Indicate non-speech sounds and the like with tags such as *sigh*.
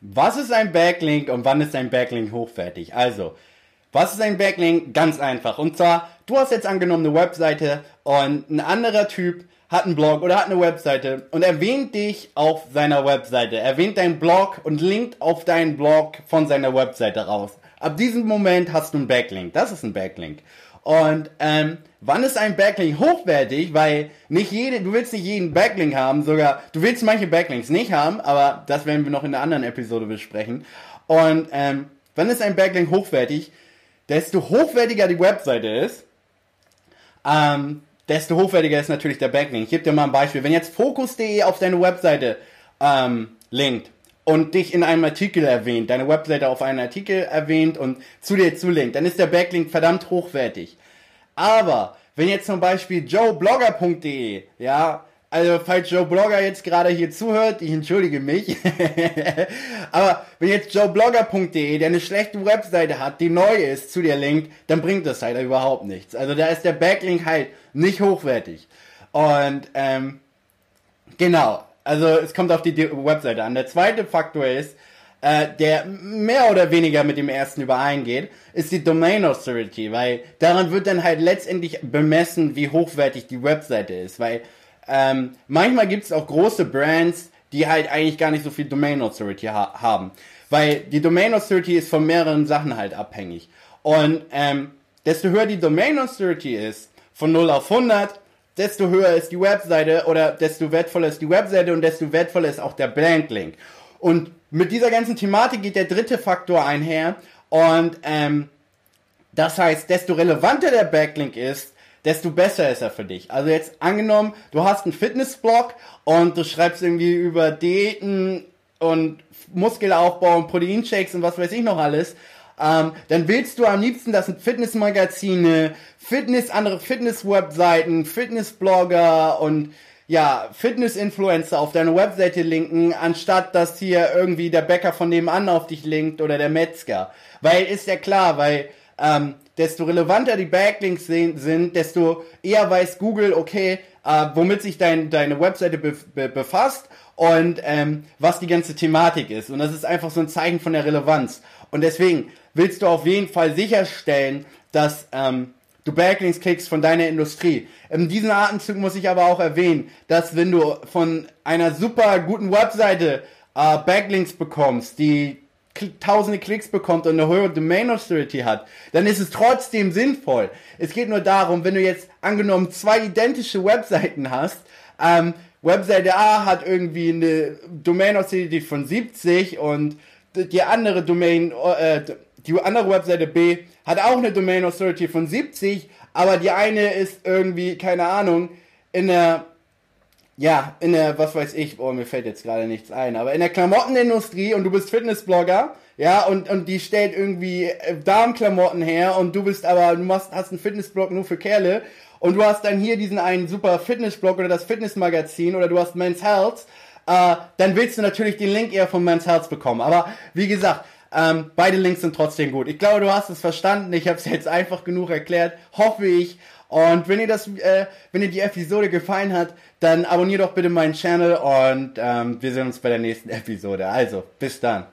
was ist ein Backlink und wann ist ein Backlink hochwertig? Also, was ist ein Backlink? Ganz einfach. Und zwar, du hast jetzt angenommen eine Webseite und ein anderer Typ hat einen Blog oder hat eine Webseite und erwähnt dich auf seiner Webseite, erwähnt deinen Blog und linkt auf deinen Blog von seiner Webseite raus. Ab diesem Moment hast du einen Backlink. Das ist ein Backlink. Und ähm, wann ist ein Backlink hochwertig? Weil nicht jede, du willst nicht jeden Backlink haben, sogar du willst manche Backlinks nicht haben, aber das werden wir noch in einer anderen Episode besprechen. Und ähm, wann ist ein Backlink hochwertig? Desto hochwertiger die Webseite ist, ähm, desto hochwertiger ist natürlich der Backlink. Ich gebe dir mal ein Beispiel. Wenn jetzt Focus.de auf deine Webseite ähm, linkt und dich in einem Artikel erwähnt, deine Webseite auf einen Artikel erwähnt und zu dir zulinkt, dann ist der Backlink verdammt hochwertig. Aber wenn jetzt zum Beispiel joeblogger.de, ja, also falls Joe Blogger jetzt gerade hier zuhört, ich entschuldige mich. *laughs* Aber wenn jetzt joeblogger.de, der eine schlechte Webseite hat, die neu ist, zu dir linkt, dann bringt das halt überhaupt nichts. Also da ist der Backlink halt nicht hochwertig. Und ähm, genau, also es kommt auf die Webseite an. Der zweite Faktor ist, äh, der mehr oder weniger mit dem ersten übereingeht, ist die Domain Authority, weil daran wird dann halt letztendlich bemessen, wie hochwertig die Webseite ist, weil ähm, manchmal gibt es auch große Brands, die halt eigentlich gar nicht so viel Domain Authority ha haben. Weil die Domain Authority ist von mehreren Sachen halt abhängig. Und ähm, desto höher die Domain Authority ist, von 0 auf 100, desto höher ist die Webseite oder desto wertvoller ist die Webseite und desto wertvoller ist auch der Blanklink. Und mit dieser ganzen Thematik geht der dritte Faktor einher und ähm, das heißt, desto relevanter der Backlink ist, desto besser ist er für dich. Also jetzt angenommen, du hast einen Fitnessblog und du schreibst irgendwie über Diäten und Muskelaufbau und Proteinshakes und was weiß ich noch alles, ähm, dann willst du am liebsten, dass Fitnessmagazine, Fitness, andere Fitness-Webseiten, Fitnessblogger und ja, Fitness-Influencer auf deine Webseite linken, anstatt dass hier irgendwie der Bäcker von nebenan auf dich linkt oder der Metzger. Weil ist ja klar, weil ähm, desto relevanter die Backlinks sind, desto eher weiß Google, okay, äh, womit sich dein, deine Webseite be be befasst und ähm, was die ganze Thematik ist. Und das ist einfach so ein Zeichen von der Relevanz. Und deswegen willst du auf jeden Fall sicherstellen, dass ähm, du Backlinks kriegst von deiner Industrie. In diesem Atemzug muss ich aber auch erwähnen, dass wenn du von einer super guten Webseite äh, Backlinks bekommst, die tausende Klicks bekommt und eine höhere Domain Authority hat, dann ist es trotzdem sinnvoll. Es geht nur darum, wenn du jetzt angenommen zwei identische Webseiten hast, ähm, Webseite A hat irgendwie eine Domain Authority von 70 und die andere Domain, äh, die andere Webseite B hat auch eine Domain Authority von 70, aber die eine ist irgendwie, keine Ahnung, in der ja, in der, was weiß ich, oh, mir fällt jetzt gerade nichts ein, aber in der Klamottenindustrie und du bist Fitnessblogger, ja, und, und die stellt irgendwie äh, Darmklamotten her und du bist aber, du machst, hast einen Fitnessblog nur für Kerle und du hast dann hier diesen einen super Fitnessblog oder das Fitnessmagazin oder du hast Men's Health, äh, dann willst du natürlich den Link eher von Men's Health bekommen. Aber wie gesagt, ähm, beide Links sind trotzdem gut. Ich glaube, du hast es verstanden. Ich habe es jetzt einfach genug erklärt. Hoffe ich. Und wenn ihr das, äh, wenn dir die Episode gefallen hat, dann abonniert doch bitte meinen Channel und ähm, wir sehen uns bei der nächsten Episode. Also, bis dann.